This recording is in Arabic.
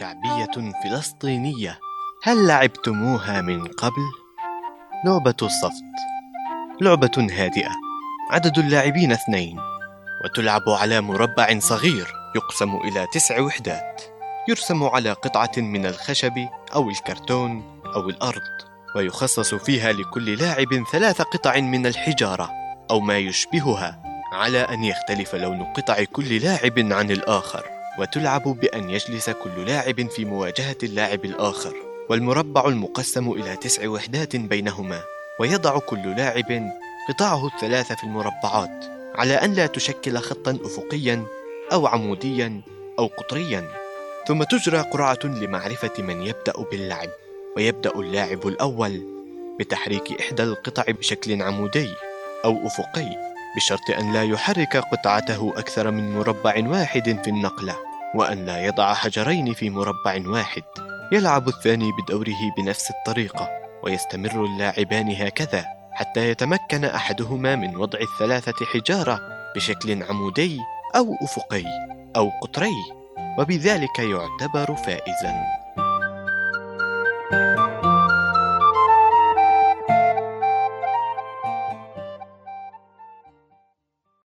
شعبية فلسطينية. هل لعبتموها من قبل؟ لعبة الصفت. لعبة هادئة. عدد اللاعبين اثنين. وتلعب على مربع صغير يقسم إلى تسع وحدات. يرسم على قطعة من الخشب أو الكرتون أو الأرض. ويخصص فيها لكل لاعب ثلاث قطع من الحجارة أو ما يشبهها على أن يختلف لون قطع كل لاعب عن الآخر. وتلعب بأن يجلس كل لاعب في مواجهة اللاعب الآخر والمربع المقسم إلى تسع وحدات بينهما ويضع كل لاعب قطعه الثلاث في المربعات على أن لا تشكل خطا أفقيا أو عموديا أو قطريا. ثم تجرى قرعة لمعرفة من يبدأ باللعب ويبدأ اللاعب الأول بتحريك إحدى القطع بشكل عمودي أو أفقي. بشرط أن لا يحرك قطعته أكثر من مربع واحد في النقلة وأن لا يضع حجرين في مربع واحد. يلعب الثاني بدوره بنفس الطريقة ويستمر اللاعبان هكذا حتى يتمكن أحدهما من وضع الثلاثة حجارة بشكل عمودي أو أفقي أو قطري وبذلك يعتبر فائزاً.